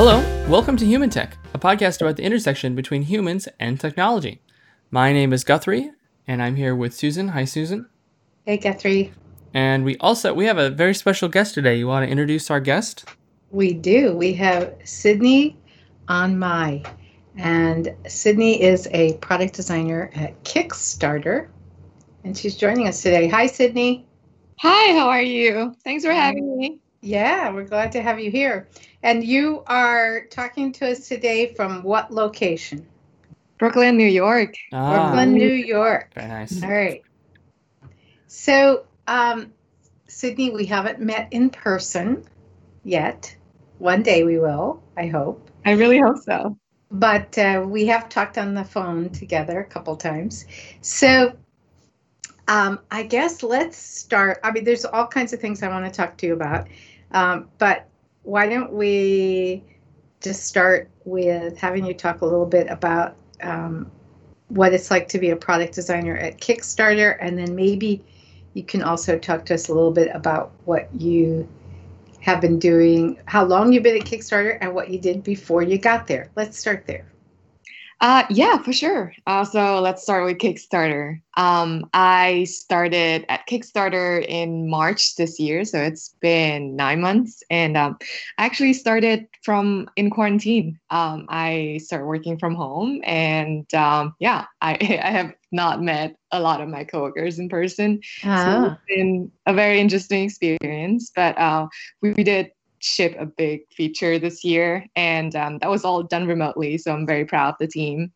Hello, welcome to Human Tech, a podcast about the intersection between humans and technology. My name is Guthrie, and I'm here with Susan. Hi, Susan. Hey, Guthrie. And we also we have a very special guest today. You want to introduce our guest? We do. We have Sydney on my, and Sydney is a product designer at Kickstarter, and she's joining us today. Hi, Sydney. Hi, how are you? Thanks for having me. Yeah, we're glad to have you here. And you are talking to us today from what location? Brooklyn, New York. Ah, Brooklyn, New York. very nice. All right. So, um, Sydney, we haven't met in person yet. One day we will, I hope. I really hope so. But uh, we have talked on the phone together a couple times. So, um, I guess let's start. I mean, there's all kinds of things I want to talk to you about. Um, but why don't we just start with having you talk a little bit about um, what it's like to be a product designer at Kickstarter, and then maybe you can also talk to us a little bit about what you have been doing, how long you've been at Kickstarter, and what you did before you got there. Let's start there. Uh, yeah, for sure. Uh, so let's start with Kickstarter. Um, I started at Kickstarter in March this year, so it's been nine months, and um, I actually started from in quarantine. Um, I started working from home, and um, yeah, I, I have not met a lot of my coworkers in person. So Ah, it's been a very interesting experience. But uh, we, we did ship a big feature this year, and um, that was all done remotely. So I'm very proud of the team.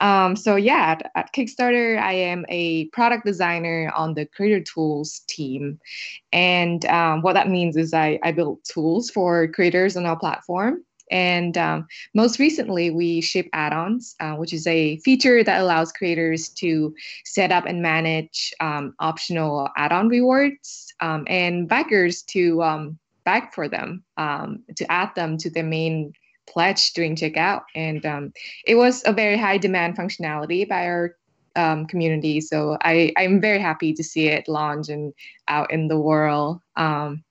Um, so yeah, at, at Kickstarter, I am a product designer on the Creator Tools team, and um, what that means is I, I build tools for creators on our platform. And um, most recently, we ship add-ons, uh, which is a feature that allows creators to set up and manage um, optional add-on rewards um, and backers to back for them um, to add them to their main pledge during checkout. And um, it was a very high demand functionality by our um, community. So I, I'm very happy to see it launch and out in the world. Um,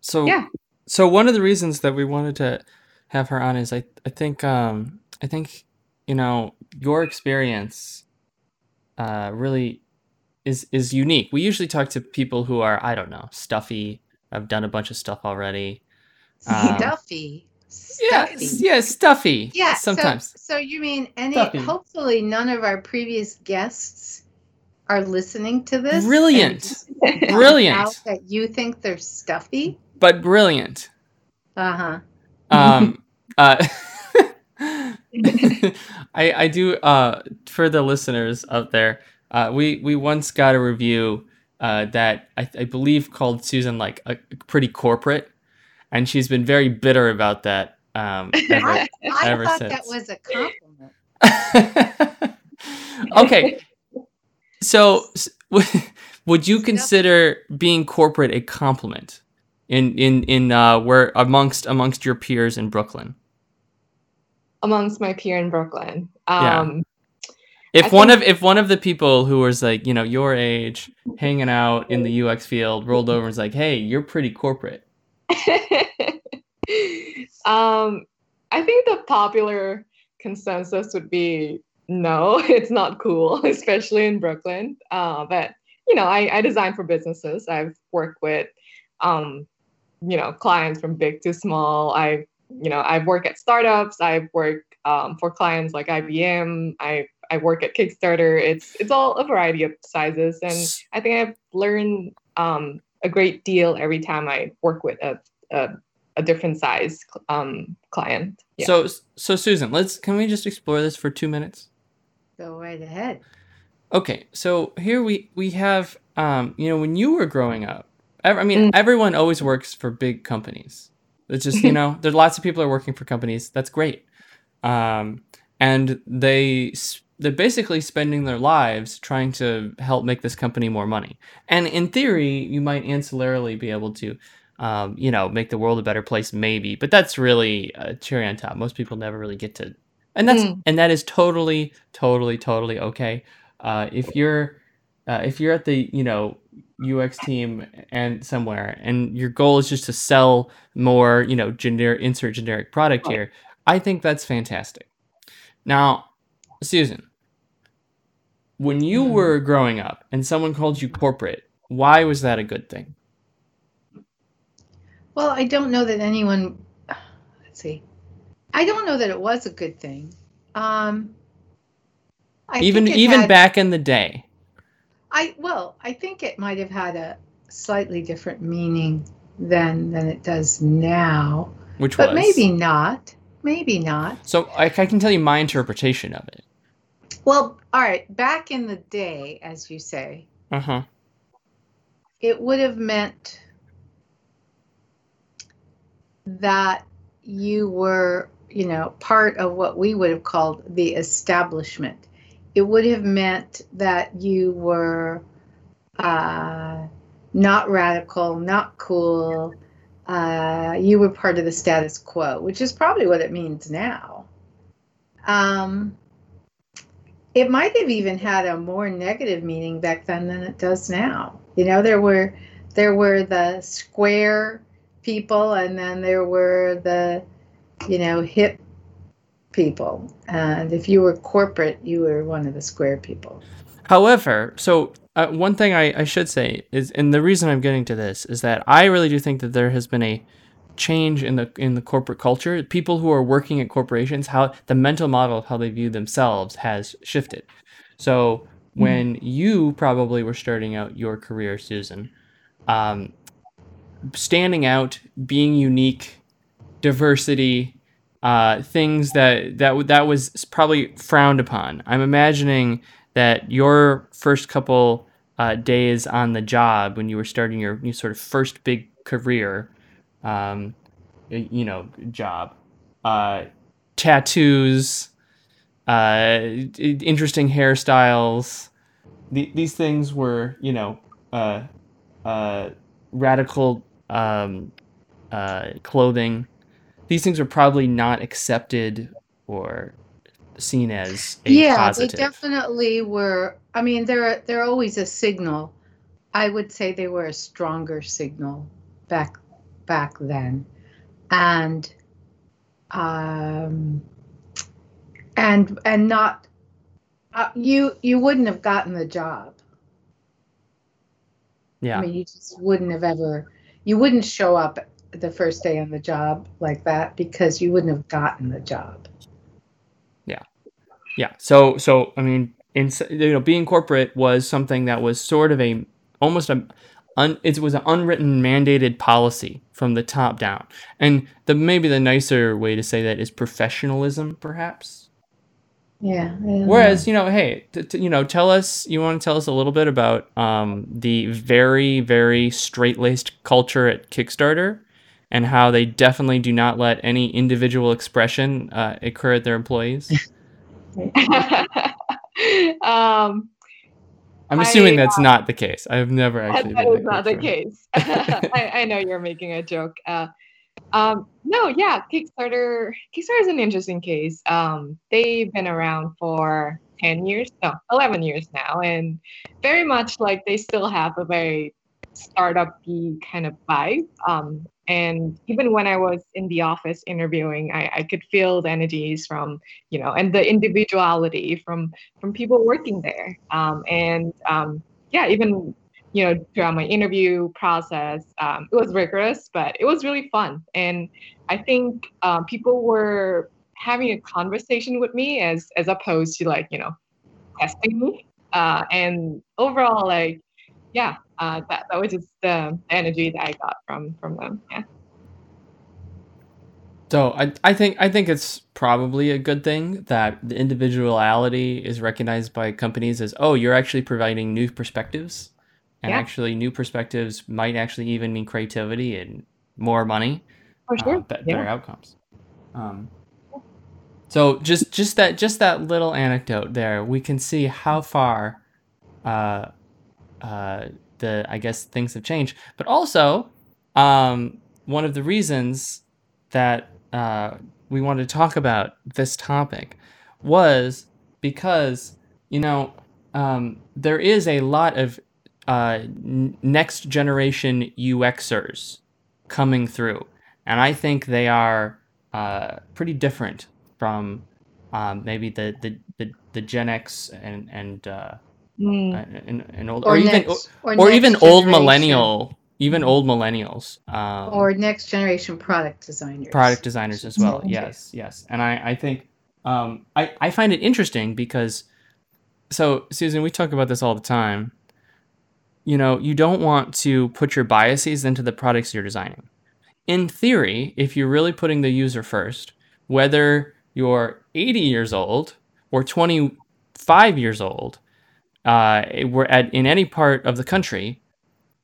So Yeah. So one of the reasons that we wanted to have her on is I I think um I think you know your experience uh really is is unique. We usually talk to people who are I don't know stuffy. I've done a bunch of stuff already. Um, stuffy. Yeah, yeah, stuffy. Yeah. sometimes. So, so you mean any? Stuffy. Hopefully, none of our previous guests are listening to this. Brilliant. Brilliant. That you think they're stuffy. but brilliant. Uh huh. Um, uh, I I do uh for the listeners out there. Uh, we we once got a review uh that I, I believe called Susan like a pretty corporate, and she's been very bitter about that. Um, ever, I, I ever thought that was a compliment. okay, so would you consider being corporate a compliment in in in uh where amongst amongst your peers in Brooklyn? amongst my peer in Brooklyn. Yeah. Um, If I one think- of if one of the people who was like you know your age hanging out in the UX field rolled over and was like, "Hey, you're pretty corporate." um, I think the popular consensus would be no, it's not cool, especially in Brooklyn. Uh, but you know, I, I design for businesses. I've worked with, um, you know, clients from big to small. I, you know, I've worked at startups. I've worked um, for clients like IBM. I I work at Kickstarter. It's it's all a variety of sizes, and I think I've learned um, a great deal every time I work with a a, a different size um, client. Yeah. So so Susan, let's can we just explore this for two minutes? Go right ahead. Okay, so here we we have um you know when you were growing up, I mean Mm. everyone always works for big companies. It's just you know there's lots of people are working for companies. That's great, um and they s- they're basically spending their lives trying to help make this company more money. And in theory, you might ancillarily be able to. Um, you know, make the world a better place, maybe, but that's really a cherry on top. Most people never really get to, and that's Mm. and that is totally, totally, totally okay. Uh, if you're uh, if you're at the you know UX team and somewhere, and your goal is just to sell more, you know, generic insert generic product here. I think that's fantastic. Now, Susan, when you Mhm. were growing up and someone called you corporate, why was that a good thing? Well, I don't know that anyone. Let's see. I don't know that it was a good thing. Um, I even even had- back in the day. I well, I think it might have had a slightly different meaning then than it does now, Which but was maybe not. Maybe not. So I, I can tell you my interpretation of it. Well, all right. Back in the day, as you say, Uh huh. it would have meant that you were, you know, part of what we would have called the establishment. It would have meant that you were uh, not radical, not cool. Uh, you were part of the status quo, which is probably what it means now. Um, it might have even had a more negative meaning back then than it does now. You know, there were there were the square people, and then there were the, you know, hip people. And if you were corporate, you were one of the square people. However, so uh, one thing I, I should say is, and the reason I'm getting to this is that I really do think that there has been a change in the in the corporate culture. People who are working at corporations, how the mental model of how they view themselves has shifted. So when you probably were starting out your career, Susan, um, standing out, being unique, diversity, uh, things that that that was probably frowned upon. I'm imagining that your first couple uh, days on the job when you were starting your, your sort of first big career, um, you know, job, uh, tattoos, uh, interesting hairstyles. The, these things were, you know, uh, uh, radical um, uh, clothing. These things were probably not accepted or seen as a yeah, positive. they definitely were. I mean, they're they're always a signal. I would say they were a stronger signal back back then, and um, and and not uh, you you wouldn't have gotten the job. yeah. I mean, you just wouldn't have ever. You wouldn't show up the first day on the job like that because you wouldn't have gotten the job. Yeah. Yeah. So so I mean, in you know, being corporate was something that was sort of a almost a un, it was an unwritten mandated policy from the top down. And the maybe the nicer way to say that is professionalism, perhaps. Yeah. Whereas you know, hey, t- t- you know, tell us you want to tell us a little bit about um, the very very straight laced culture at Kickstarter. And how they definitely do not let any individual expression uh, occur at their employees. um, I'm assuming I, that's not the case. I've never actually that is not the case. I, I know you're making a joke. Uh, um, no, yeah, Kickstarter. Kickstarter is an interesting case. Um, they've been around for ten years, no, eleven years now, and very much like they still have a very startup-y kind of vibe. Um, and even when I was in the office interviewing, I, I could feel the energies from, you know, and the individuality from from people working there. Um, and um, yeah, even you know throughout my interview process, um, it was rigorous, but it was really fun. And I think uh, people were having a conversation with me as as opposed to like you know testing me. Uh, and overall, like yeah, uh, that that was just the energy that I got from from them. Yeah. So I, I think I think it's probably a good thing that the individuality is recognized by companies as oh you're actually providing new perspectives, and Yeah. actually new perspectives might actually even mean creativity and more money, For uh, sure. Yeah. better outcomes. Um, so just just that just that little anecdote there, we can see how far, uh, uh, the I guess things have changed, but also, um, one of the reasons that uh, we wanted to talk about this topic was because you know um, there is a lot of uh, n- next generation UXers coming through, and I think they are uh, pretty different from um, maybe the, the, the, the Gen X and and uh, Mm. and, and old Or, or, even next, or, next even old millennial even old millennials um, or next generation product designers. product designers as well. Yeah. Yes, yes. And I, I think um, I, I find it interesting because, so Susan, we talk about this all the time. You know, you don't want to put your biases into the products you're designing. In theory, if you're really putting the user first, whether you're 80 years old or 25 years old, uh, we're at in any part of the country,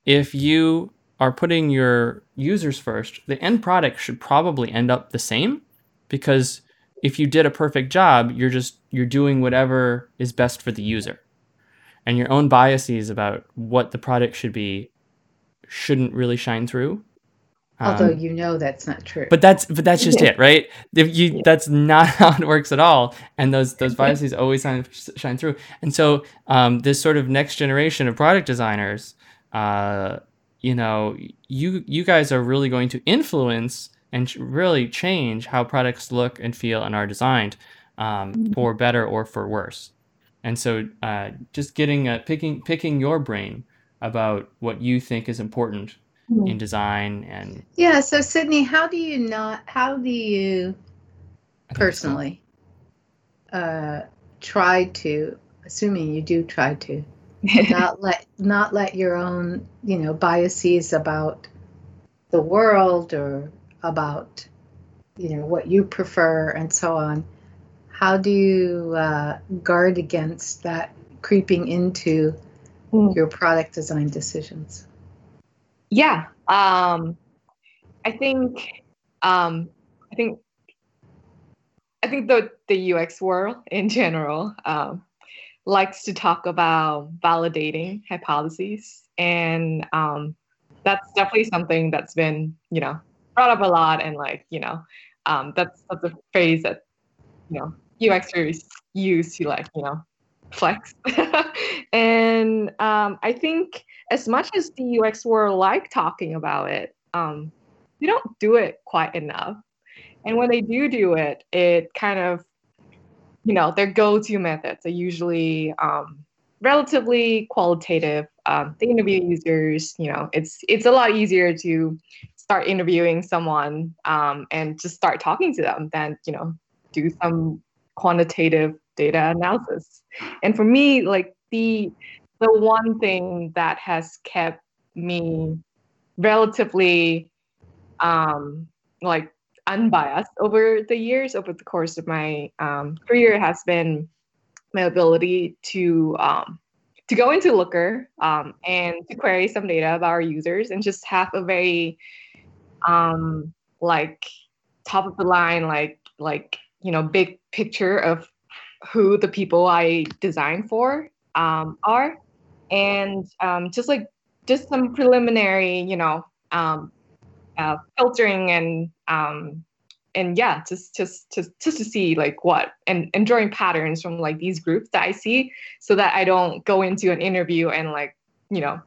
if you are putting your users first, the end product should probably end up the same because if you did a perfect job, you're just you're doing whatever is best for the user. And your own biases about what the product should be shouldn't really shine through. Although Um, you know that's not true. but that's but that's just Yeah. it, right? If you Yeah. that's not how it works at all, and those those biases always shine, shine through. And so um, this sort of next generation of product designers, uh, you know, you you guys are really going to influence and really change how products look and feel and are designed um, for better or for worse. And so uh, just getting uh, picking picking your brain about what you think is important Mm. in design and yeah. So Sydney, how do you not? How do you personally uh, try to? Assuming you do try to not let not let your own you know biases about the world or about you know what you prefer and so on how do you uh, guard against that creeping into Mm. your product design decisions yeah um i think um i think i think the the ux world in general um likes to talk about validating hypotheses. And um that's definitely something that's been you know brought up a lot and like you know um that's that's a phrase that you know uxers use to like you know flex. And um i think as much as the UX world like talking about it, um, they don't do it quite enough. And when they do do it, it kind of, you know, their go-to methods are usually um, relatively qualitative. Um, they interview users. You know, it's it's a lot easier to start interviewing someone um, and just start talking to them than you know do some quantitative data analysis. And for me, like the the one thing that has kept me relatively um like unbiased over the years over the course of my um, career has been my ability to um, to go into looker um, and to query some data about our users and just have a very um, like top of the line like like you know big picture of who the people i design for um, are and um, just like just some preliminary, you know, um, uh, filtering and um, and yeah, just just just just to see like what and and drawing patterns from like these groups that I see, so that I don't go into an interview and like you know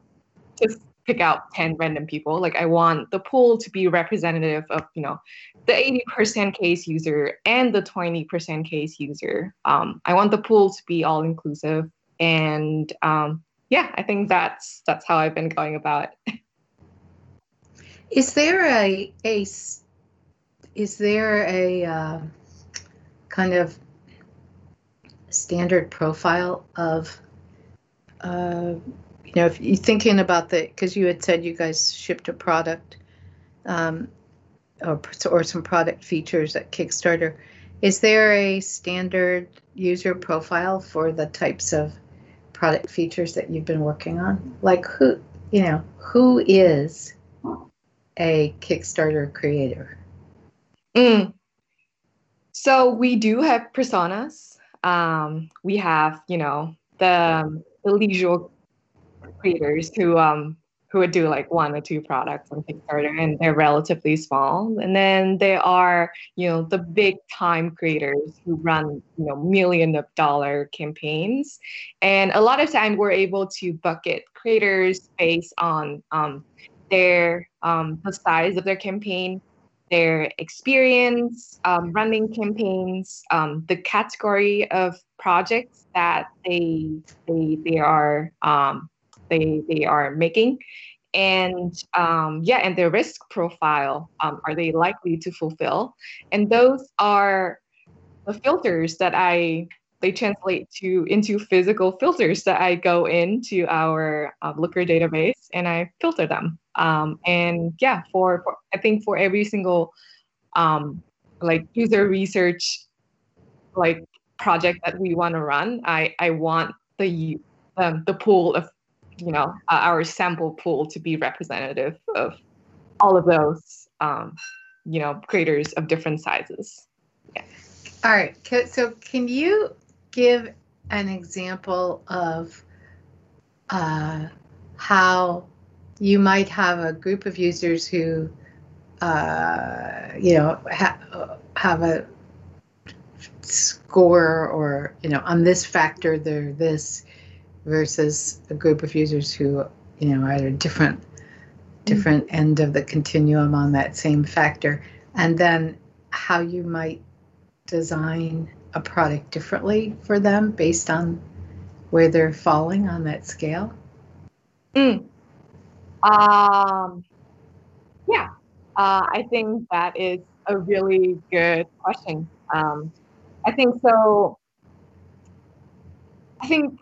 just pick out 10 random people. Like i want the pool to be representative of you know the 80% case user and the 20% case user. Um, i want the pool to be all inclusive and um, yeah, I think that's that's how I've been going about it. is there a a is there a uh, kind of standard profile of uh, you know if you're thinking about the because you had said you guys shipped a product um, or, or some product features at kickstarter is there a standard user profile for the types of product features that you've been working on like who you know who is a kickstarter creator Mm. So we do have personas. Um, we have, you know, the, the leisure creators who um, who would do like one or two products on Kickstarter and they're relatively small. And then there are, you know, the big time creators who run, you know, million of dollar campaigns. And a lot of time we're able to bucket creators based on um, their um, the size of their campaign, their experience um, running campaigns, um, the category of projects that they they they are um, they they are making. And um, yeah and their risk profile um, are they likely to fulfill? And those are the filters that i they translate to into physical filters that i go into our uh, looker database and i filter them. Um, and yeah for, for, i think for every single um, like user research like project that we want to run i i want the um, the pool of you know our sample pool to be representative of all of those um, you know creators of different sizes. Yeah. All right so can you give an example of uh, how you might have a group of users who uh, you know ha- have a score or you know on this factor they're this versus a group of users who, you know, are at a different different mm-hmm. end of the continuum on that same factor, and then how you might design a product differently for them based on where they're falling on that scale? Mm. Um, yeah, uh, I think that is a really good question. Um, I think so. I think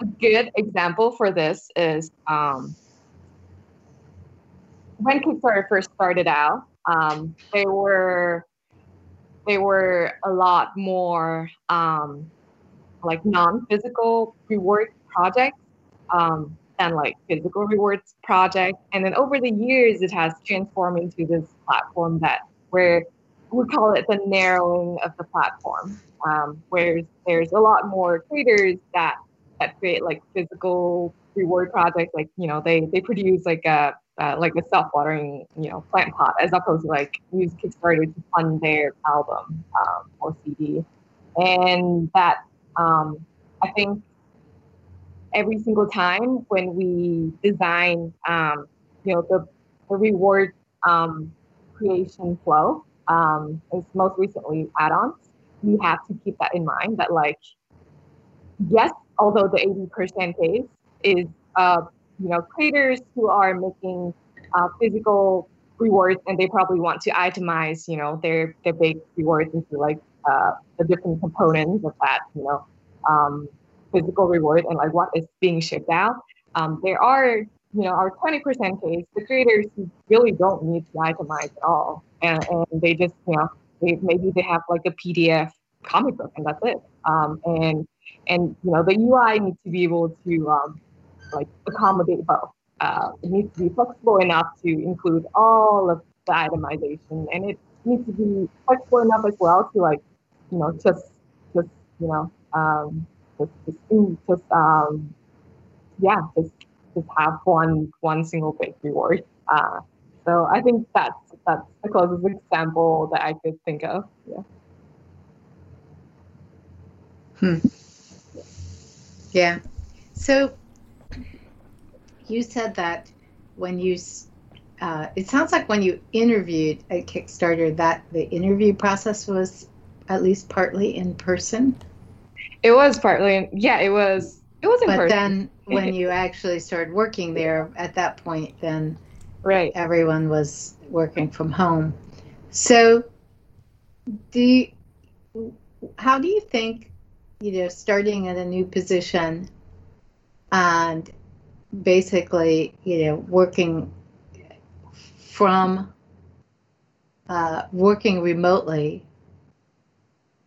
a good example for this is um, when Kickstarter first started out, um, they were they were a lot more um, like non-physical reward projects um, than like physical rewards projects. And then over the years, it has transformed into this platform that where we call it the narrowing of the platform, um, where there's a lot more creators that that create like physical reward projects like you know they they produce like a uh, like a self-watering you know plant pot as opposed to like use kickstarter to fund their album um, or cd and that um, i think every single time when we design um, you know the, the reward um, creation flow um, is most recently add-ons we have to keep that in mind that like yes although the 80% case is, uh, you know, creators who are making uh, physical rewards and they probably want to itemize, you know, their, their big rewards into like uh, the different components of that, you know, um, physical reward and like what is being shipped out. Um, there are, you know, our 20% case, the creators who really don't need to itemize at all. And, and they just, you know, they, maybe they have like a PDF comic book and that's it. Um, and and you know the UI needs to be able to um, like accommodate both. Uh, it needs to be flexible enough to include all of the itemization, and it needs to be flexible enough as well to like you know just just you know um, just just, just um, yeah just just have one one single big reward. Uh, so I think that's that's the closest example that I could think of. Yeah. Hmm. Yeah. So you said that when you, uh, it sounds like when you interviewed at Kickstarter, that the interview process was at least partly in person. It was partly, yeah, it was. It was in but person. then when you actually started working there, at that point, then right, everyone was working from home. So, do you, how do you think you know, starting in a new position and basically, you know, working from uh, working remotely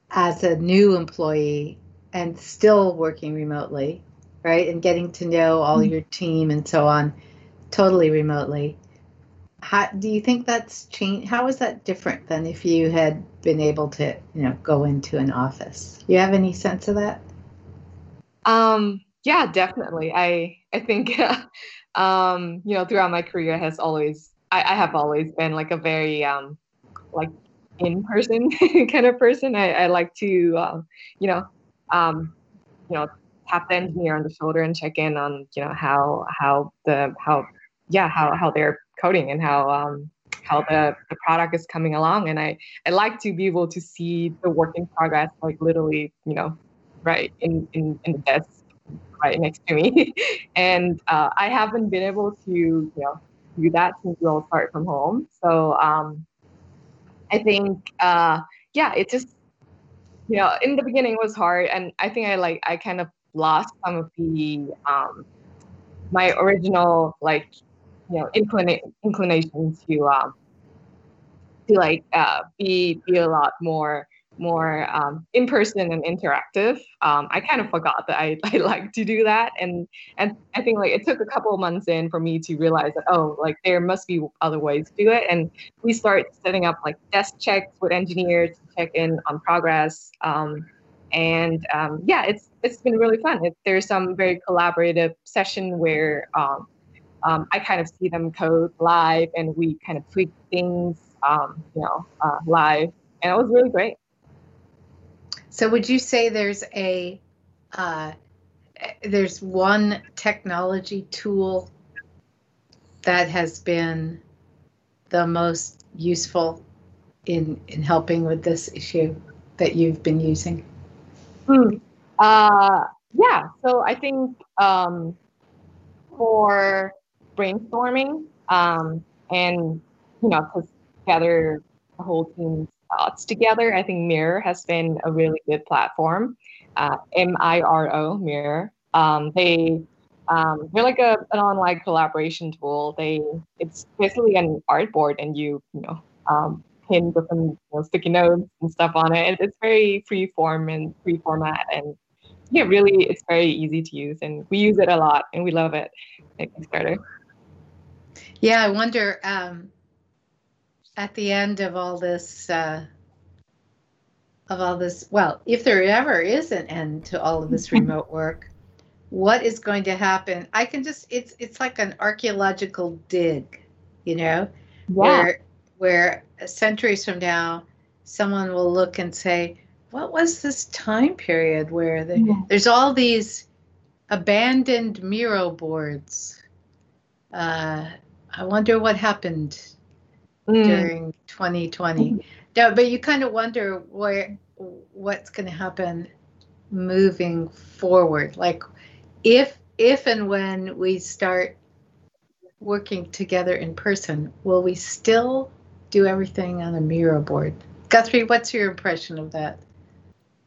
as a new employee and still working remotely, right? And getting to know all mm-hmm. your team and so on totally remotely. How do you think that's changed? How is that different than if you had been able to, you know, go into an office? You have any sense of that? Um, yeah, definitely. I I think um, you know throughout my career has always I, I have always been like a very um, like in person kind of person. I, I like to uh, you know um, you know tap the engineer on the shoulder and check in on you know how how the how yeah how how they're coding and how um, how the, the product is coming along. And I, I like to be able to see the work in progress like literally you know right in in, in the desk right next to me. And uh, i haven't been able to you know do that since we all start from home. So um, i think uh, yeah it just you know in the beginning was hard. And i think i like i kind of lost some of the um, my original like you know inclina- inclination to um, to like uh, be be a lot more more um, in person and interactive. Um, I kind of forgot that I, I like to do that, and and I think like it took a couple of months in for me to realize that oh like there must be other ways to do it, and we start setting up like desk checks with engineers to check in on progress. Um, and um, yeah, it's it's been really fun. It, there's some very collaborative session where um, I kind of see them code live, and we kind of tweak things, um, you know, uh, live, and it was really great. So, would you say there's a uh, there's one technology tool that has been the most useful in in helping with this issue that you've been using? Hmm. Uh, yeah. So I think um, for brainstorming um, and you know to gather the whole team's thoughts together, I think Miro has been a really good platform. Uh, M I R O Miro. Um, they um, they're like a, an online collaboration tool. They it's basically an artboard, and you you know um, pin different you know, sticky notes and stuff on it. It's very free form and free format, and yeah, really, it's very easy to use, and we use it a lot, and we love it Kickstarter. Yeah, I wonder um, at the end of all this. Uh, of all this, well, if there ever is an end to all of this remote work, what is going to happen? I can just it's it's like an archaeological dig, you know, yeah. where where centuries from now, someone will look and say, "What was this time period where the, yeah. there's all these abandoned Miro boards?" Uh, I wonder what happened mm. during 2020. Mm. No, but you kind of wonder where what's going to happen moving forward. Like if if and when we start working together in person, will we still do everything on a Miro board. Guthrie, what's your impression of that?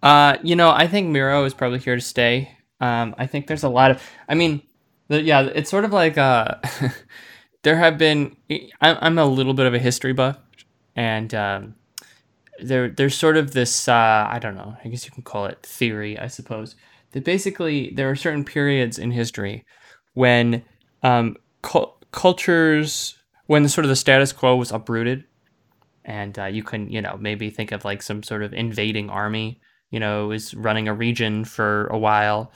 Uh, you know, I think Miro is probably here to stay. Um, I think there's a lot of, I mean, the, yeah, it's sort of like uh, there have been. I'm a little bit of a history buff, and um, there there's sort of this. Uh, I don't know. I guess you can call it theory, I suppose. That basically there are certain periods in history when um, cu- cultures, when the sort of the status quo was uprooted, and uh, you can you know maybe think of like some sort of invading army you know is running a region for a while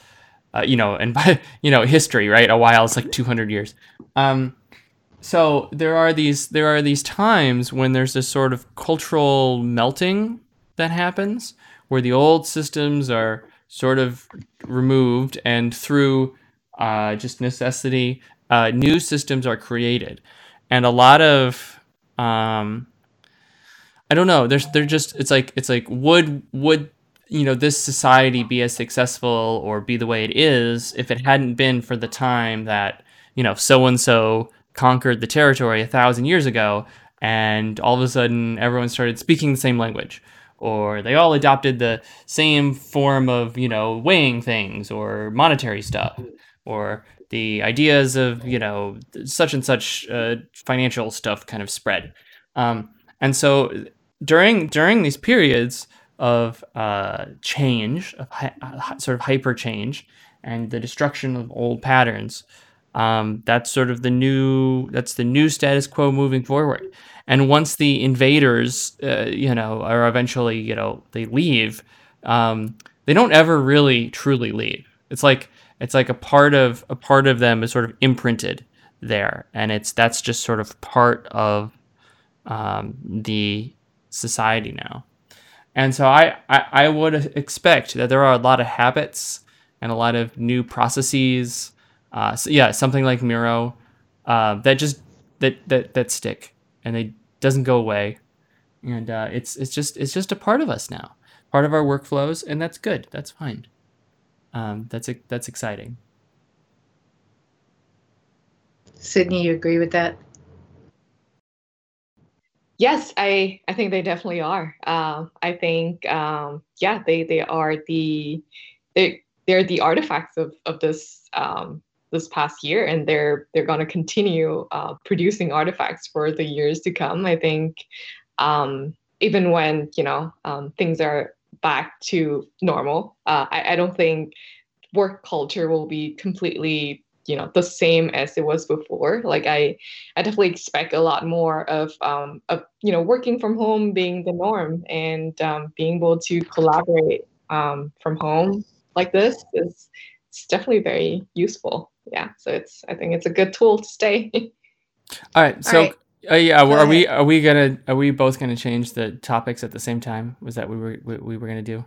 uh, you know and by you know history right a while is like 200 years um, so there are these there are these times when there's this sort of cultural melting that happens where the old systems are sort of removed and through uh, just necessity uh, new systems are created and a lot of um, I don't know. There's they're just it's like it's like would would you know this society be as successful or be the way it is if it hadn't been for the time that you know so and so conquered the territory a thousand years ago and all of a sudden everyone started speaking the same language. Or they all adopted the same form of you know weighing things or monetary stuff or the ideas of you know such and such uh, financial stuff kind of spread. Um, and so during during these periods of uh, change, of hi- uh, sort of hyper change, and the destruction of old patterns, um, that's sort of the new that's the new status quo moving forward. And once the invaders, uh, you know, are eventually, you know, they leave, um, they don't ever really truly leave. It's like It's like a part of a part of them is sort of imprinted there, and it's that's just sort of part of um, the society now. And so I, I, I would expect that there are a lot of habits and a lot of new processes. Uh, so yeah, something like Miro uh, that just that that that stick and it doesn't go away, and uh, it's it's just it's just a part of us now, part of our workflows, and that's good. That's fine. Um, that's that's exciting. Sydney, you agree with that? Yes, I I think they definitely are. Uh, I think um, yeah, they they are the they they're the artifacts of of this um, this past year, and they're they're going to continue uh, producing artifacts for the years to come. I think um, even when you know um, things are back to normal, uh, I, I don't think work culture will be completely you know the same as it was before like i i definitely expect a lot more of um of you know working from home being the norm and um, being able to collaborate um, from home like this is it's definitely very useful yeah so it's i think it's a good tool to stay all right so All right. Uh, yeah, Go are ahead. we are we gonna are we both gonna change the topics at the same time? Was that we were we, we were gonna do?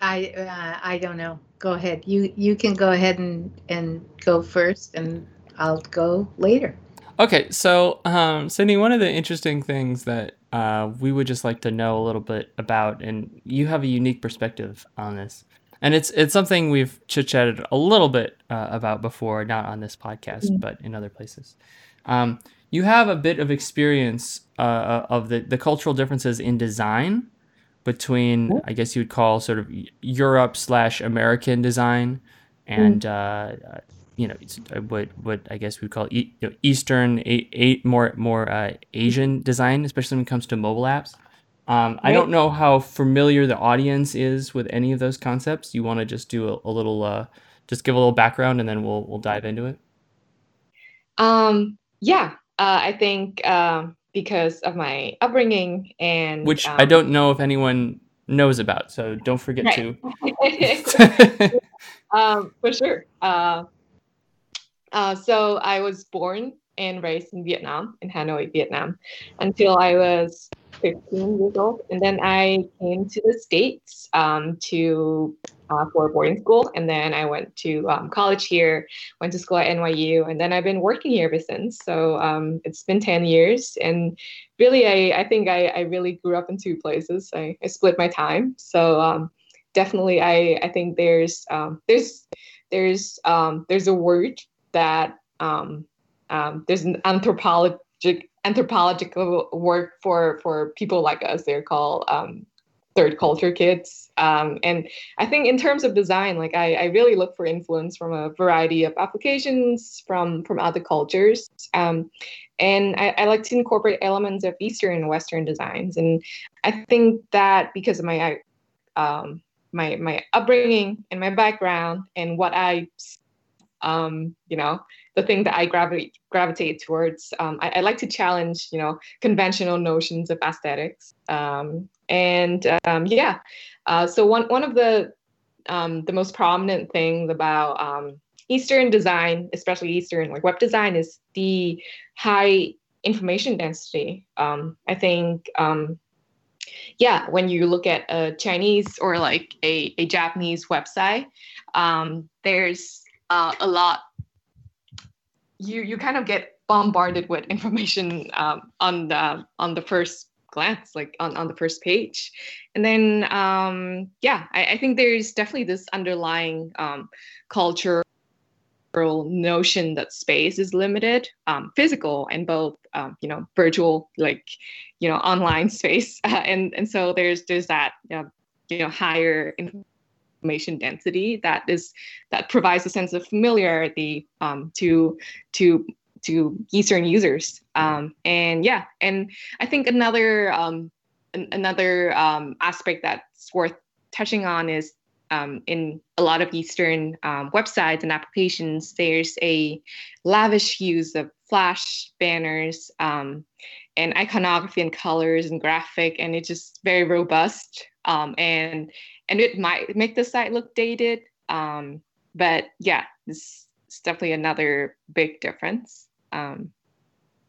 I uh, I don't know. Go ahead. You you can go ahead and and go first, and I'll go later. Okay, so um, Sydney, one of the interesting things that uh, we would just like to know a little bit about, and you have a unique perspective on this, and it's it's something we've chit chatted a little bit uh, about before, not on this podcast, mm-hmm. but in other places. Um, you have a bit of experience uh, uh of the the cultural differences in design between I guess you would call sort of Europe slash American design and mm. uh, you know uh, what what I guess we'd call e- you know, Eastern a, a, more more uh, Asian design, especially when it comes to mobile apps. Um, right. I don't know how familiar the audience is with any of those concepts. You want to just do a, a little, uh, just give a little background, and then we'll we'll dive into it. Um, yeah, uh, I think um, because of my upbringing and which um, I don't know if anyone knows about. So don't forget right. to. um, for sure. Uh, uh, so I was born and raised in Vietnam, in Hanoi, Vietnam, until I was 15 years old. And then I came to the States um, to uh, for boarding school. And then I went to um, college here, went to school at NYU, and then I've been working here ever since. So um, it's been 10 years. And really, I, I think I, I really grew up in two places. I, I split my time. So um, definitely, I, I think there's um, there's there's um, there's a word that there's an anthropologic anthropological work for for people like us. They're called um, third culture kids. Um, and I think in terms of design, like I, I, really look for influence from a variety of applications from from other cultures. Um, and I, I, like to incorporate elements of Eastern and Western designs. And I think that because of my um, my my upbringing and my background and what I um, you know the thing that I gravitate gravitate towards. Um, I, I, like to challenge, you know, conventional notions of aesthetics. Um, and um, yeah, uh, so one one of the um, the most prominent things about um, Eastern design, especially Eastern like web design, is the high information density. I think yeah, when you look at a Chinese or like a, a Japanese website, um, there's uh, a lot you you kind of get bombarded with information um, on the on the first glance like on, on the first page. And then um, yeah I, I think there's definitely this underlying um, cultural notion that space is limited um, physical and both um, you know virtual like you know online space. Uh, and and so there's there's that you know higher information density that is that provides a sense of familiarity um, to to to Eastern users. Um, and yeah, and I think another um, an- another um, aspect that's worth touching on is um, in a lot of Eastern um, websites and applications, there's a lavish use of flash banners um, and iconography and colors and graphic, and it's just very robust. Um, and and it might make the site look dated. Um, but yeah, this is definitely another big difference. Um,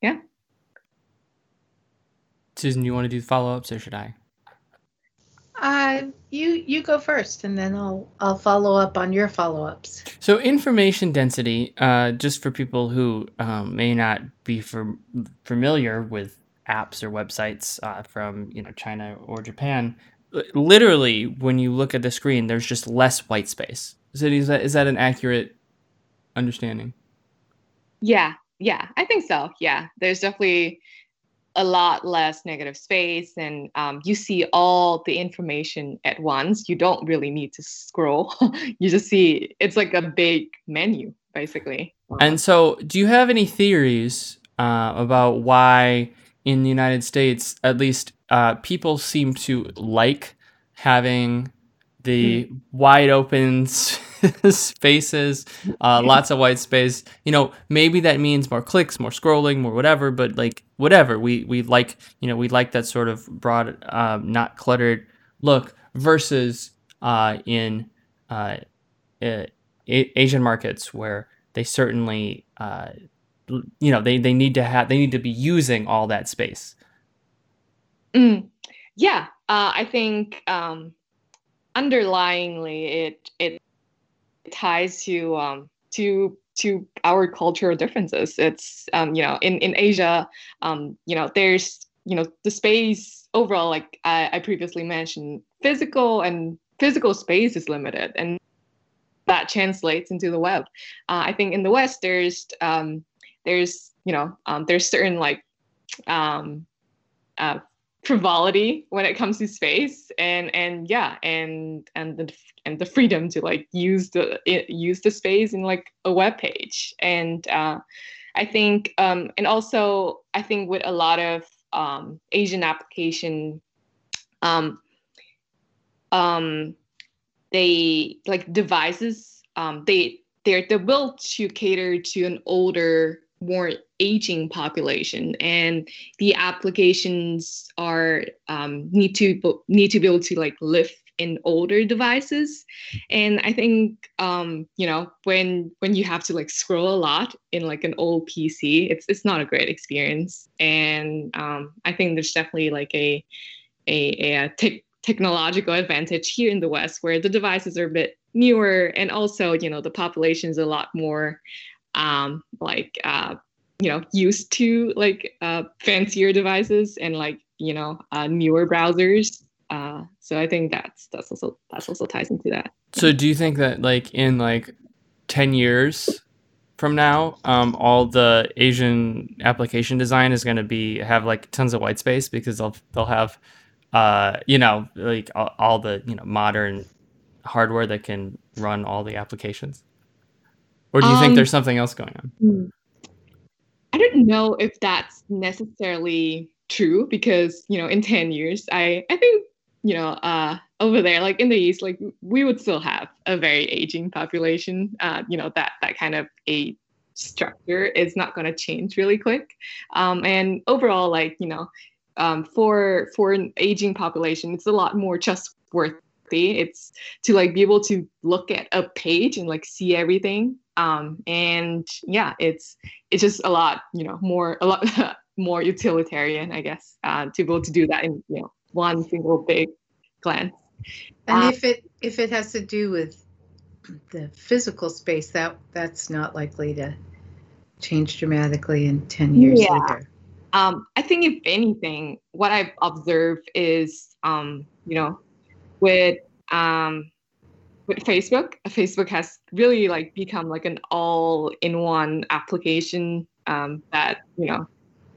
yeah. Susan, you want to do the follow ups or should I? Uh, you you go first, and then I'll I'll follow up on your follow ups. So information density, uh, just for people who um, may not be for, familiar with apps or websites uh, from you know China or Japan, literally when you look at the screen, there's just less white space. Is, it, is that is that an accurate understanding? Yeah, yeah, I think so. Yeah, there's definitely a lot less negative space and um, you see all the information at once you don't really need to scroll you just see it's like a big menu basically and so do you have any theories uh, about why in the united states at least uh, people seem to like having the mm. wide open spaces, uh, lots of white space. You know, maybe that means more clicks, more scrolling, more whatever. But like whatever, we we like you know we like that sort of broad, um, not cluttered look versus uh, in uh, Asian markets where they certainly uh, you know they they need to have they need to be using all that space. Mm. Yeah, uh, I think. Um underlyingly it it ties to um to to our cultural differences it's um you know in in asia um you know there's you know the space overall like i, I previously mentioned physical and physical space is limited and that translates into the web uh, i think in the west there's um there's you know um there's certain like um uh, frivolity when it comes to space and and yeah and and the and the freedom to like use the use the space in like a web page. And uh, i think um and also i think with a lot of um asian application um um they like devices um they they're they're built to cater to an older more aging population and the applications are um, need to need to be able to like live in older devices. And i think um, you know when when you have to like scroll a lot in like an old pc it's it's not a great experience. And um, i think there's definitely like a a, a te- technological advantage here in the west where the devices are a bit newer and also you know the population is a lot more um, like uh, you know used to like uh, fancier devices and like you know uh, newer browsers. Uh, so I think that's that's also that's also ties into that. So do you think that like in like ten years from now, um, all the Asian application design is going to be have like tons of white space because they'll they'll have uh, you know like all, all the you know modern hardware that can run all the applications or do you um, think there's something else going on? Hmm. I don't know if that's necessarily true because you know in 10 years I I think you know uh over there like in the east like we would still have a very aging population uh you know that that kind of a structure is not going to change really quick um and overall like you know um for for an aging population it's a lot more trustworthy it's to like be able to look at a page and like see everything um, and yeah it's it's just a lot you know more a lot more utilitarian i guess uh, to be able to do that in you know one single big glance and um, if it if it has to do with the physical space that that's not likely to change dramatically in 10 years yeah. later um, i think if anything what i've observed is um, you know with um, with Facebook. Facebook has really like become like an all-in-one application um, that you know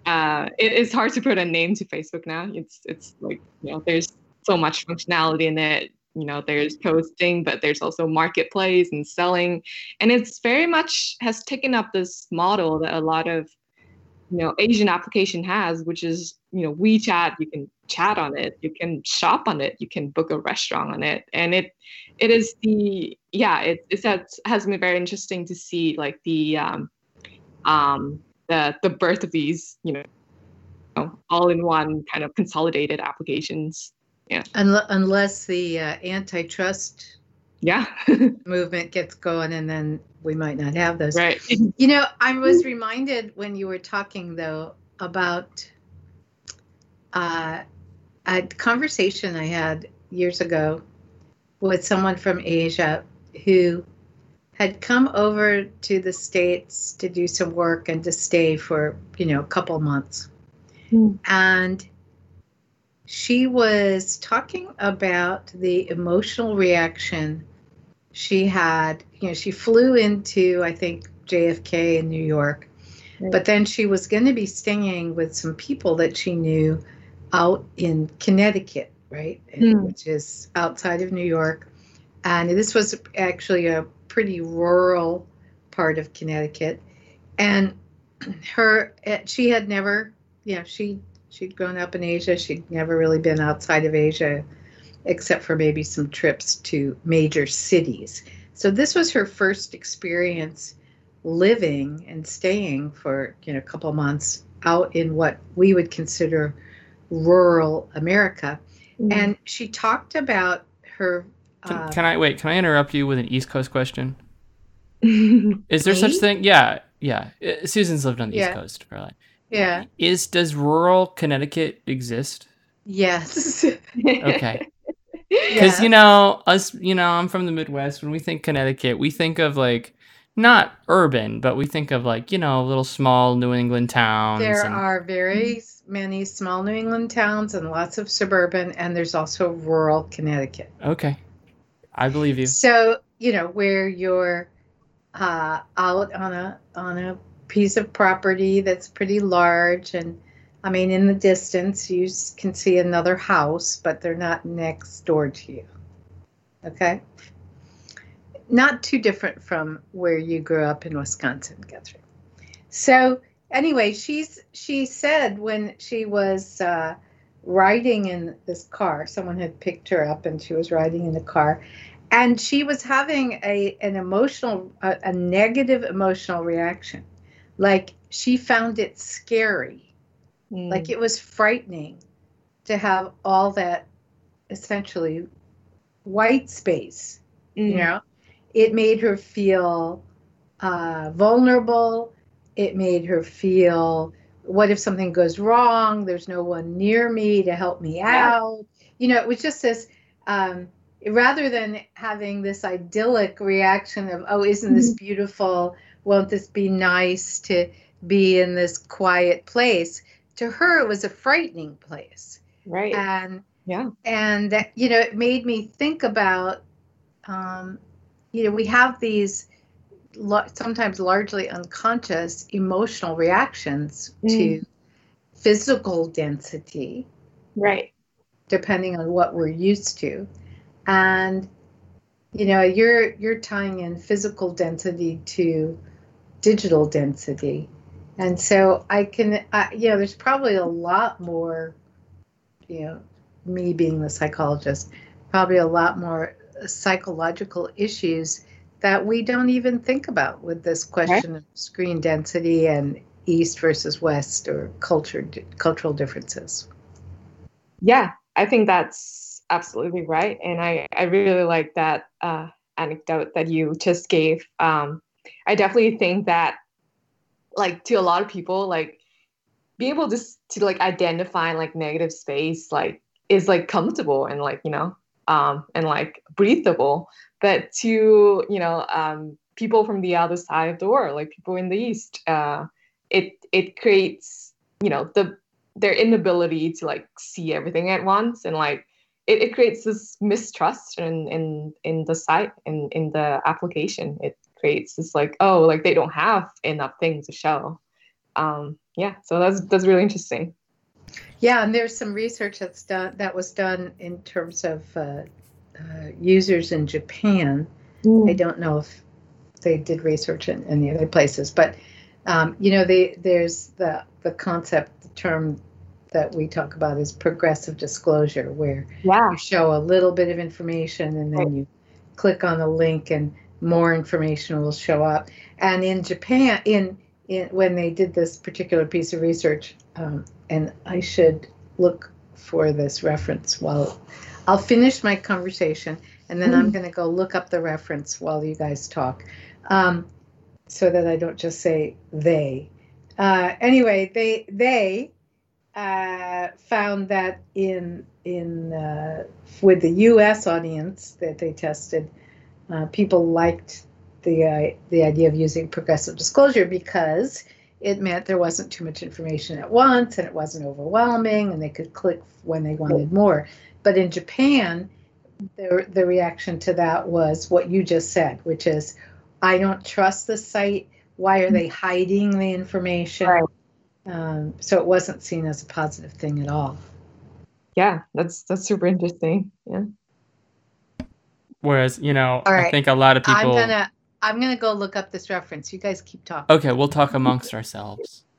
uh, it is hard to put a name to Facebook now. It's it's like you know there's so much functionality in it. You know there's posting, but there's also marketplace and selling, and it's very much has taken up this model that a lot of you know Asian application has, which is you know WeChat. You can chat on it, you can shop on it, you can book a restaurant on it, and it it is the yeah it it has, been very interesting to see like the um um the the birth of these you know all in one kind of consolidated applications. Yeah. Unless the uh, antitrust yeah. movement gets going and then we might not have those. Right. You know i was reminded when you were talking though about uh, a conversation i had years ago with someone from asia who had come over to the states to do some work and to stay for you know a couple months. Mm. and she was talking about the emotional reaction she had you know she flew into i think jfk in new york. Right. but then she was going to be staying with some people that she knew out in connecticut right? Hmm. which is outside of new york. And this was actually a pretty rural part of connecticut. And her eh, she had never you know she she'd grown up in asia. She'd never really been outside of asia except for maybe some trips to major cities so this was her first experience living and staying for you know a couple months out in what we would consider rural america Mm. and she talked about her Can, uh, can I wait? Can I interrupt you with an East Coast question? Is there such Me? thing? Yeah, yeah. Uh, Susan's lived on the Yeah. East Coast for like. yeah Is does rural Connecticut exist? yes Okay. Because you know us, you know, I'm from the Midwest. When we think Connecticut, we think of like not urban, but we think of like you know little small New England towns. There and- are very many small New England towns and lots of suburban, and there's also rural Connecticut. Okay, I believe you. So you know where you're uh, out on a on a piece of property that's pretty large, and I mean in the distance you can see another house, but they're not next door to you. Okay. Not too different from where you grew up in Wisconsin, Guthrie. So anyway, she's she said when she was uh, riding in this car, someone had picked her up and she was riding in the car, and she was having a an emotional a, a negative emotional reaction, like she found it scary, Mm. like it was frightening to have all that essentially white space you Mm. know? It made her feel uh, vulnerable. It made her feel what if something goes wrong? There's no one near me to help me Yeah. out. You know it was just this um, rather than having this idyllic reaction of oh isn't this beautiful? Won't this be nice to be in this quiet place to her it was a frightening place. Right. And yeah. and that you know it made me think about um, you know we have these sometimes largely unconscious emotional reactions to physical density. Right. Depending on what we're used to. And you know you're you're tying in physical density to digital density and so i can I, you know there's probably a lot more you know me being the psychologist probably a lot more psychological issues that we don't even think about with this question of screen density and east versus west or culture cultural differences. Yeah i think that's absolutely right. And i i really like that uh, anecdote that you just gave. Um i definitely think that like to a lot of people like be able to s- to like identify like negative space like is like comfortable and like you know um and like breathable. But to you know um people from the other side of the world like people in the east uh it it creates you know the their inability to like see everything at once and like it, it creates this mistrust in in in the site in in the application. It creates this like oh like they don't have enough things to show um yeah so that's that's really interesting Yeah, and there's some research that's done that was done in terms of uh, uh, users in Japan. I don't know if they did research in any other places, but um, you know, they, there's the the concept, the term that we talk about is progressive disclosure, where yeah you show a little bit of information and then Right. you click on a link and more information will show up. And in Japan, in in when they did this particular piece of research, um, and I should look for this reference while I'll finish my conversation and then I'm going to go look up the reference while you guys talk, um, so that I don't just say they. Uh, anyway, they they uh, found that in in uh, with the U.S. audience that they tested, uh, people liked the uh, the idea of using progressive disclosure because it meant there wasn't too much information at once and it wasn't overwhelming and they could click when they wanted more. But in Japan, the the reaction to that was what you just said, which is, I don't trust the site. Why are they hiding the information? Right. Um, so it wasn't seen as a positive thing at all. Yeah, that's that's super interesting. Yeah. Whereas, you know, All I think a lot of people. I'm gonna I'm gonna go look up this reference. You guys keep talking. Okay, we'll talk amongst ourselves.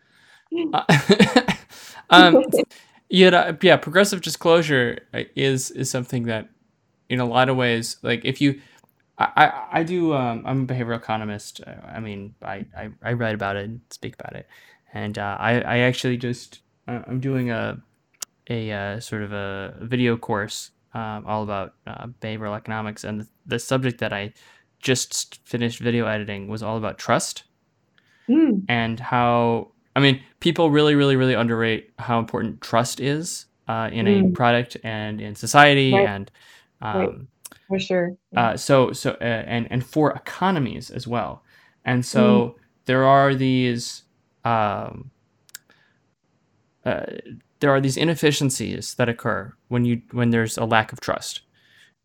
Uh, um, yeah, uh, yeah. Progressive disclosure uh, is is something that, in a lot of ways, like if you, I I, I do. Um, I'm a behavioral economist. I mean, I, I I write about it and speak about it, and uh, I I actually just uh, I'm doing a a uh, sort of a video course um, all about uh, behavioral economics, and the, the subject that I just finished video editing was all about trust Mm, and how I mean people really really really underrate how important trust is uh, in a Mm. product and in society Right. and Right. um, for sure. uh, so so uh, and and for economies as well and so there are these um, uh, there are these inefficiencies that occur when you when there's a lack of trust.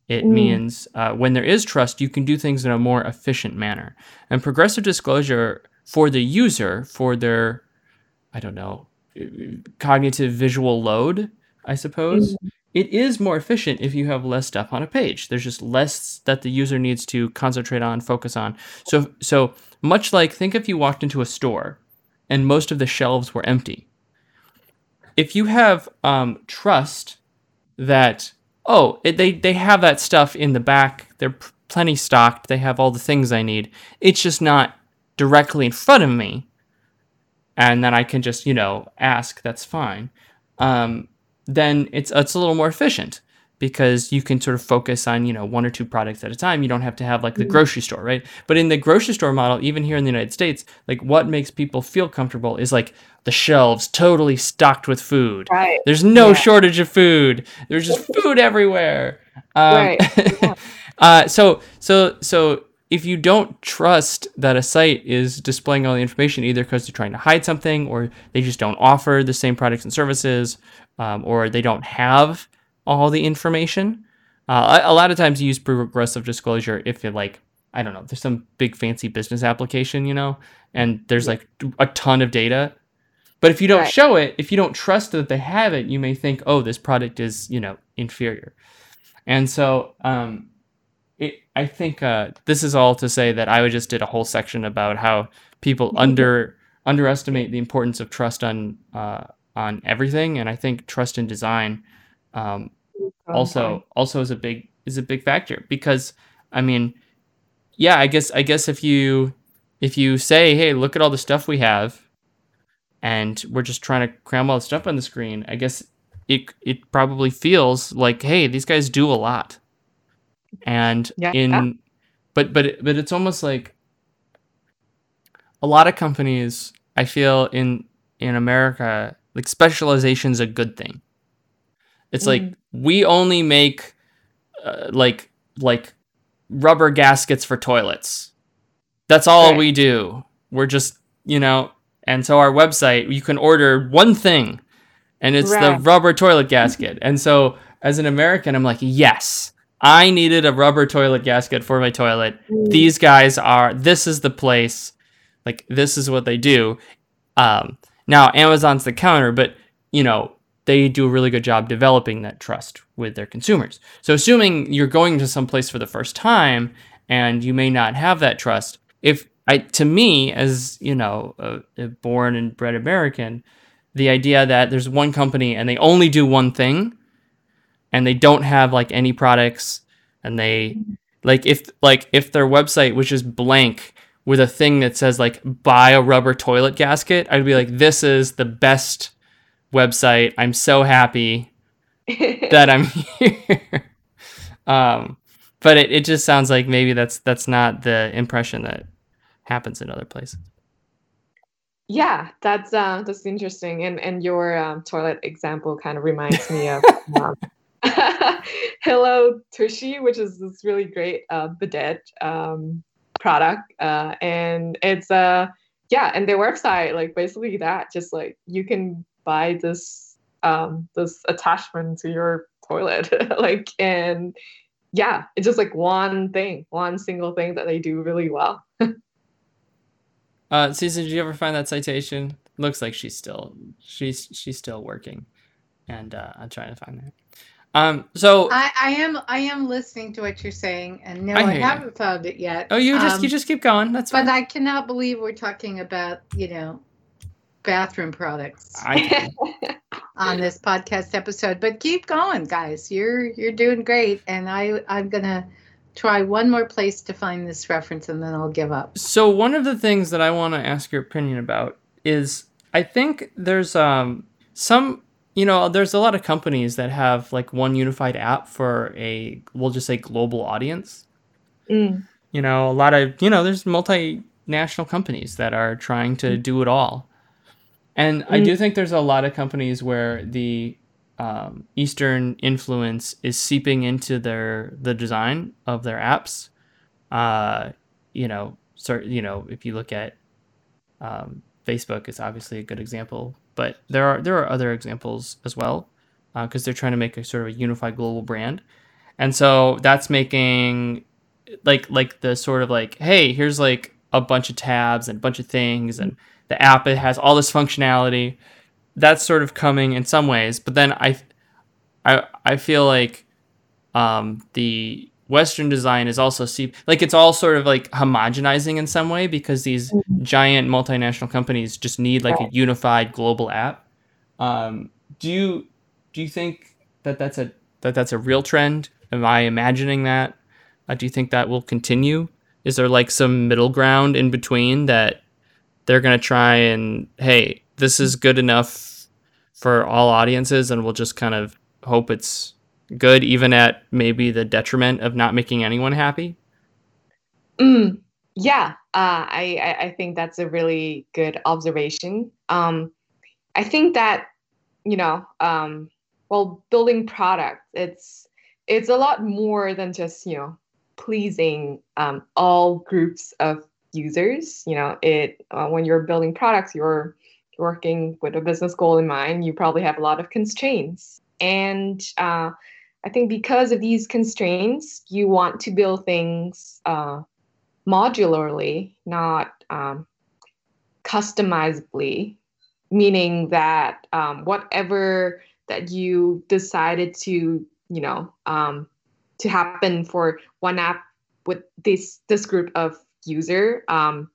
It Mm. means uh, when there is trust you can do things in a more efficient manner. And progressive disclosure for the user for their i don't know cognitive visual load i suppose it is more efficient if you have less stuff on a page. There's just less that the user needs to concentrate on focus on. So so much like think if you walked into a store and most of the shelves were empty if you have um, trust that oh it, they they have that stuff in the back they're plenty stocked they have all the things i need it's just not directly in front of me and then i can just you know ask that's fine. Um, then it's it's a little more efficient because you can sort of focus on you know one or two products at a time you don't have to have like the Mhm. grocery store right but in the grocery store model even here in the united states like what makes people feel comfortable is like the shelves totally stocked with food Right. there's no Yeah. shortage of food. There's just food everywhere. Um, Right. Yeah. uh, so so so if you don't trust that a site is displaying all the information, either because they're trying to hide something, or they just don't offer the same products and services, um, or they don't have all the information, uh, a, lot of times you use progressive disclosure if you're like I don't know, there's some big fancy business application, you know, and there's like a ton of data. But if you don't Right. show it, if you don't trust that they have it, you may think, oh, this product is, you know, inferior. And so, um, it, I think uh, this is all to say that I just did a whole section about how people under underestimate the importance of trust on uh, on everything, and I think trust in design um, also also is a big is a big factor because I mean, yeah, I guess I guess if you if you say, hey, look at all the stuff we have, and we're just trying to cram all the stuff on the screen, I guess it it probably feels like, hey, these guys do a lot, and Yeah. in but but but it's almost like a lot of companies I feel in in America like specialization is a good thing. It's like mm. We only make uh, like like rubber gaskets for toilets. That's all Right. we do. We're just, you know, and so our website you can order one thing and it's the rubber toilet gasket. and so as an American I'm like, "Yes, I needed a rubber toilet gasket for my toilet. Mm. These guys are this is the place. Like this is what they do." Um now Amazon's the counter, but you know, they do a really good job developing that trust with their consumers. So assuming you're going to some place for the first time and you may not have that trust, if I to me as, you know, a, a born and bred American, the idea that there's one company and they only do one thing and they don't have like any products and they like if like if their website was just blank with a thing that says like buy a rubber toilet gasket, I'd be like this is the best website. I'm so happy that I'm here. um, but it, it just sounds like maybe that's that's not the impression that happens in other places. Yeah, that's uh, that's interesting, and and your um, toilet example kind of reminds me of um, Hello Tushy, which is this really great uh, bidet um, product, uh, and it's uh yeah, and their website like basically that, just like you can buy this um this attachment to your toilet, like and yeah, it's just like one thing, one single thing that they do really well. Uh, Susan, did you ever find that citation? Looks like she's still she's she's still working, and uh, I'm trying to find that. Um, so I, I am I am listening to what you're saying, and no, I, I I haven't you. found it yet. oh, you just Um, you just keep going. That's fine. But. I cannot believe we're talking about you know bathroom products I, on this podcast episode. But keep going, guys. You're you're doing great, and I I'm gonna try one more place to find this reference, and then I'll give up. so one of the things that I want to ask your opinion about is I think there's um some you know there's a lot of companies that have like one unified app for a we'll just say global audience. Mm, you know a lot of you know there's multinational companies that are trying to do it all and i do think there's a lot of companies where the um, eastern influence is seeping into their the design of their apps. Uh, you know cert, you know if you look at um, facebook is obviously a good example but there are there are other examples as well because they're trying to make a sort of a unified global brand. And so that's making like like the sort of like hey here's like a bunch of tabs and a bunch of things and the app it has all this functionality. That's sort of coming in some ways but then i i i feel like um the western design is also see like it's all sort of like homogenizing in some way because these giant multinational companies just need like a unified global app. Um do you do you think that that's a that that's a real trend? Am i imagining that? Uh, do you think that will continue? Is there like some middle ground in between that they're going to try and, hey, this is good enough for all audiences and we'll just kind of hope it's good, even at maybe the detriment of not making anyone happy? mm, yeah, uh, I, I think that's a really good observation. Um, I think that you know, um, well, building product, it's it's a lot more than just you know pleasing um, all groups of users. You know, it uh, when you're building products, you're working with a business goal in mind. You probably have a lot of constraints, and uh, I think because of these constraints, you want to build things uh, modularly, not um, customizably, meaning that um, whatever that you decided to, you know, um, to happen for one app with this this group of user um,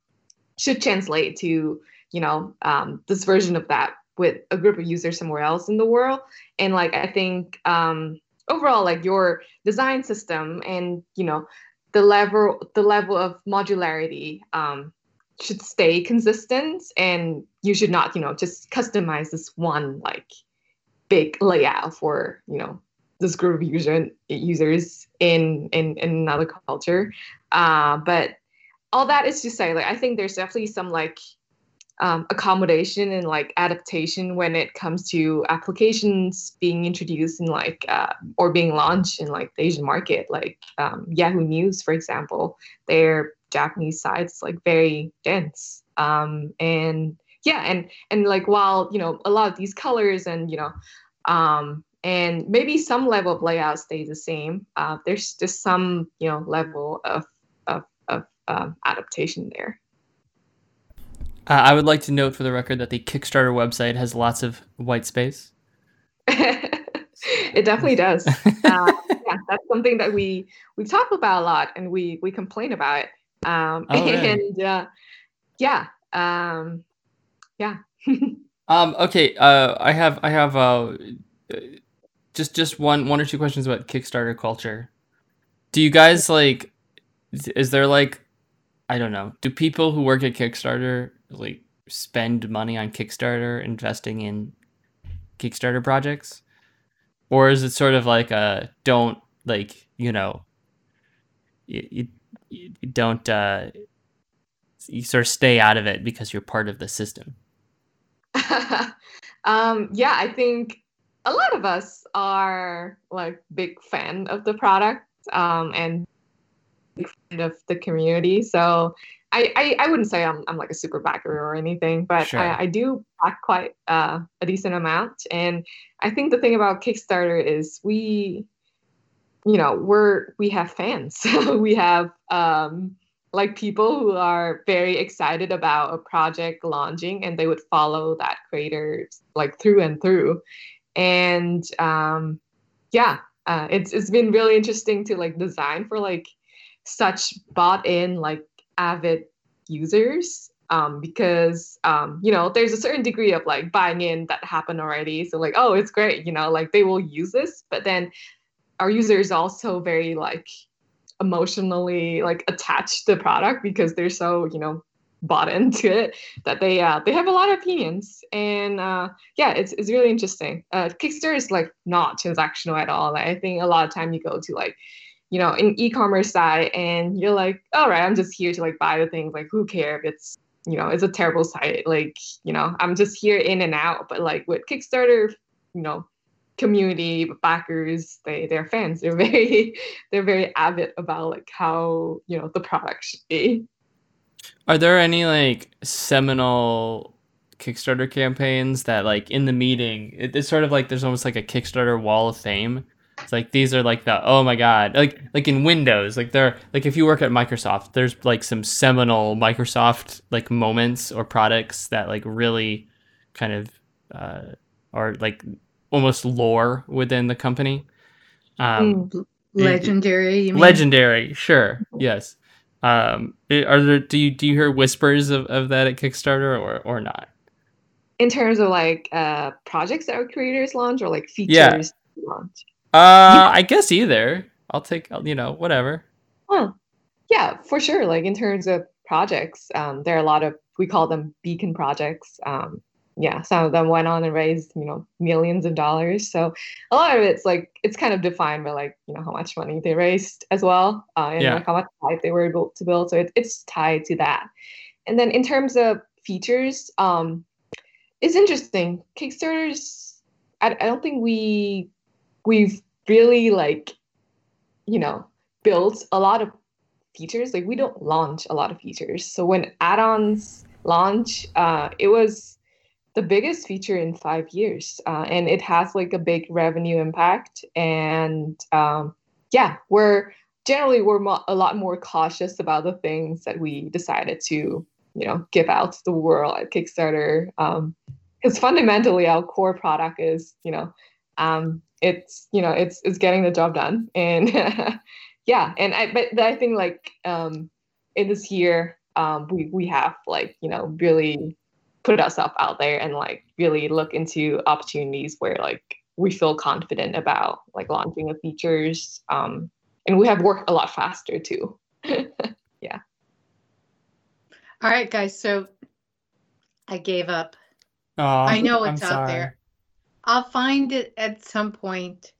should translate to, you know, um, this version of that with a group of users somewhere else in the world. And like I think um, overall, like your design system and you know the level the level of modularity um, should stay consistent and you should not you know just customize this one like big layout for you know this group of user, users in, in in another culture uh, but all that is to say like i think there's definitely some like um, accommodation and like adaptation when it comes to applications being introduced in like uh, or being launched in like the Asian market, like um, Yahoo News, for example. Their Japanese sites like very dense, um, and yeah, and and like while you know a lot of these colors and you know um, and maybe some level of layout stays the same. Uh, there's just some you know level of of of um, adaptation there. Uh, I would like to note for the record that the Kickstarter website has lots of white space. it definitely does. Uh, yeah, that's something that we we talk about a lot, and we we complain about. Um, Oh, and uh, yeah, um, yeah. Um, okay, uh, I have I have uh, just just one one or two questions about Kickstarter culture. Do you guys like? Is there like, I don't know. Do people who work at Kickstarter like spend money on Kickstarter, investing in Kickstarter projects, or is it sort of like a don't like you know, you, you, you don't uh, you sort of stay out of it because you're part of the system? um, yeah, I think a lot of us are like big fan of the product um, and of the community. So I, I, I, wouldn't say I'm, I'm like a super backer or anything, but sure. I, I, do back quite uh, a decent amount. And I think the thing about Kickstarter is we, you know, we're we have fans. we have um, like people who are very excited about a project launching and they would follow that creator like through and through and um yeah uh, it's it's been really interesting to like design for like such bought in like avid users um because um you know there's a certain degree of like buying in that happened already. So like oh it's great you know like they will use this. But then our users also very like emotionally like attached to the product because they're so you know bought into it that they uh they have a lot of opinions. And uh yeah it's, it's really interesting. Uh kickstarter is like not transactional at all. Like, i think a lot of time you go to like you know an e-commerce site and you're like all right i'm just here to like buy the things like who cares if it's you know it's a terrible site like you know i'm just here in and out but like with kickstarter you know community backers they they're fans. They're very they're very avid about like how you know the product should be. Are there any like seminal kickstarter campaigns that like in the meeting it, it's sort of like there's almost like a kickstarter wall of fame it's like these are like the oh my god like like in windows like they're like if you work at microsoft there's like some seminal microsoft like moments or products that like really kind of uh are like almost lore within the company. Um, mm, legendary. legendary, sure, yes. Um, are there? Do you do you hear whispers of, of that at Kickstarter or or not? In terms of like uh, projects that our creators launch or like features yeah. launch. Uh, I guess either. I'll take you know whatever. Huh. Yeah, for sure. Like in terms of projects, um, there are a lot of we call them beacon projects. Um, yeah, some of them went on and raised, you know, millions of dollars. So a lot of it's like it's kind of defined by like, you know, how much money they raised as well, uh, and yeah. like how much hype they were able to build. So it, it's tied to that. And then in terms of features, um, it's interesting. Kickstarters, I, I don't think we we've really like, you know, built a lot of features. Like we don't launch a lot of features. So when add-ons launch, uh, it was the biggest feature in five years, uh, and it has like a big revenue impact. And um, yeah, we're generally we're mo- a lot more cautious about the things that we decided to you know give out to the world at Kickstarter. because um, fundamentally, our core product is you know um, it's you know it's it's getting the job done, and yeah, and I but I think like um, in this year um, we we have like you know really put ourselves out there and like really look into opportunities where like we feel confident about like launching the features um, and we have worked a lot faster too. Yeah. All right guys so i gave up. Oh, i know it's I'm out sorry. there i'll find it at some point.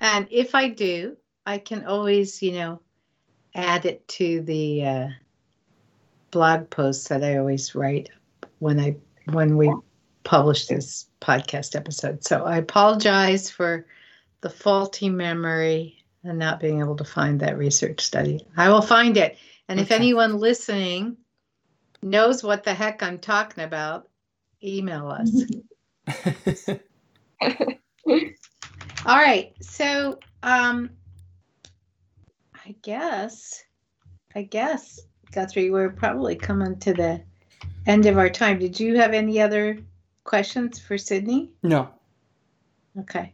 and if i do i can always you know add it to the uh, blog posts that i always write when I when we publish this podcast episode. So I apologize for the faulty memory and not being able to find that research study. I will find it. And okay. if anyone listening knows what the heck I'm talking about, email us. All right. So um I guess I guess Guthrie, we're probably coming to the end of our time. Did you have any other questions for Sydney? No. Okay.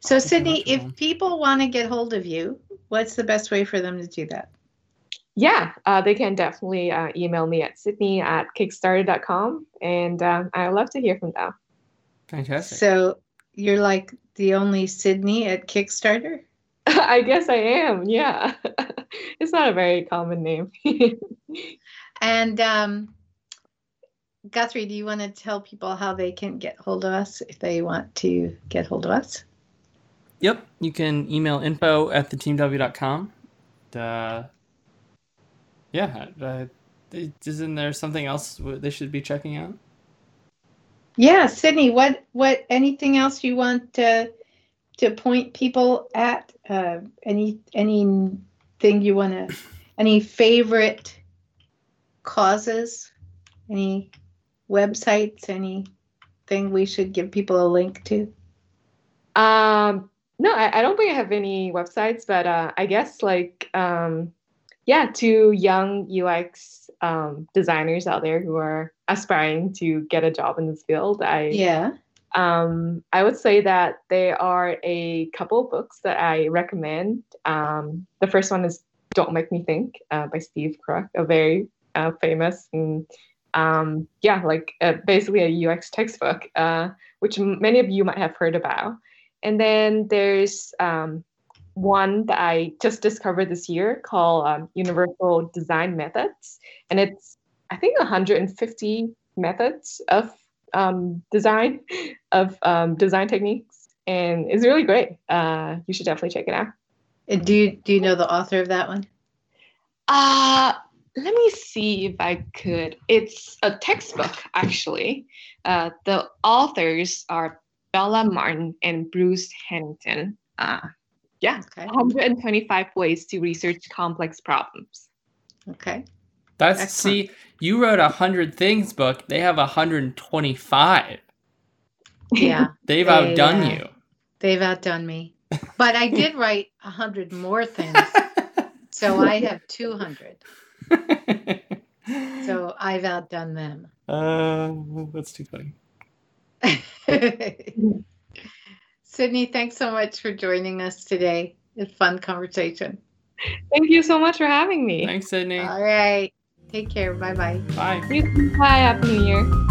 So, Sydney, if people want to get hold of you, what's the best way for them to do that? Yeah, uh, they can definitely uh, email me at sydney at kickstarter.com. And uh, I would love to hear from them. Fantastic. So, you're like the only Sydney at Kickstarter? I guess I am. Yeah. it's not a very common name. and um, Guthrie, do you want to tell people how they can get hold of us if they want to get hold of us? Yep. You can email info at theteamw.com uh, yeah, uh, isn't there something else they should be checking out? Yeah, Sydney, what what anything else you want to to point people at? Uh, any anything you want to? Any favorite causes? Any websites? Anything we should give people a link to? Um, no, I, I don't think I have any websites, but uh, I guess like um, yeah, to young UX um, designers out there who are aspiring to get a job in this field, I yeah. Um, I would say that there are a couple books that I recommend. Um, the first one is "Don't Make Me Think" uh, by Steve Krug, a very uh, famous and um, yeah, like uh, basically a UX textbook, uh, which many of you might have heard about. And then there's um, one that I just discovered this year called um, Universal Design Methods. And it's, I think, 150 methods of um, design, of um, design techniques. And it's really great. Uh, you should definitely check it out. And do you, do you know the author of that one? Uh, let me see if I could. It's a textbook, actually. Uh, the authors are Bella Martin and Bruce Hanington. Uh, yeah, okay. 125 ways to research complex problems. Okay. That's Excellent. see, you wrote a hundred things book. They have 125. Yeah. They've they, outdone uh, you. They've outdone me. But I did write a hundred more things. so I have 200. so I've outdone them. Uh, that's too funny. Sydney, thanks so much for joining us today. It's fun conversation. Thank you so much for having me. Thanks, Sydney. All right. Take care. Bye-bye. Bye. Bye. Happy New Year.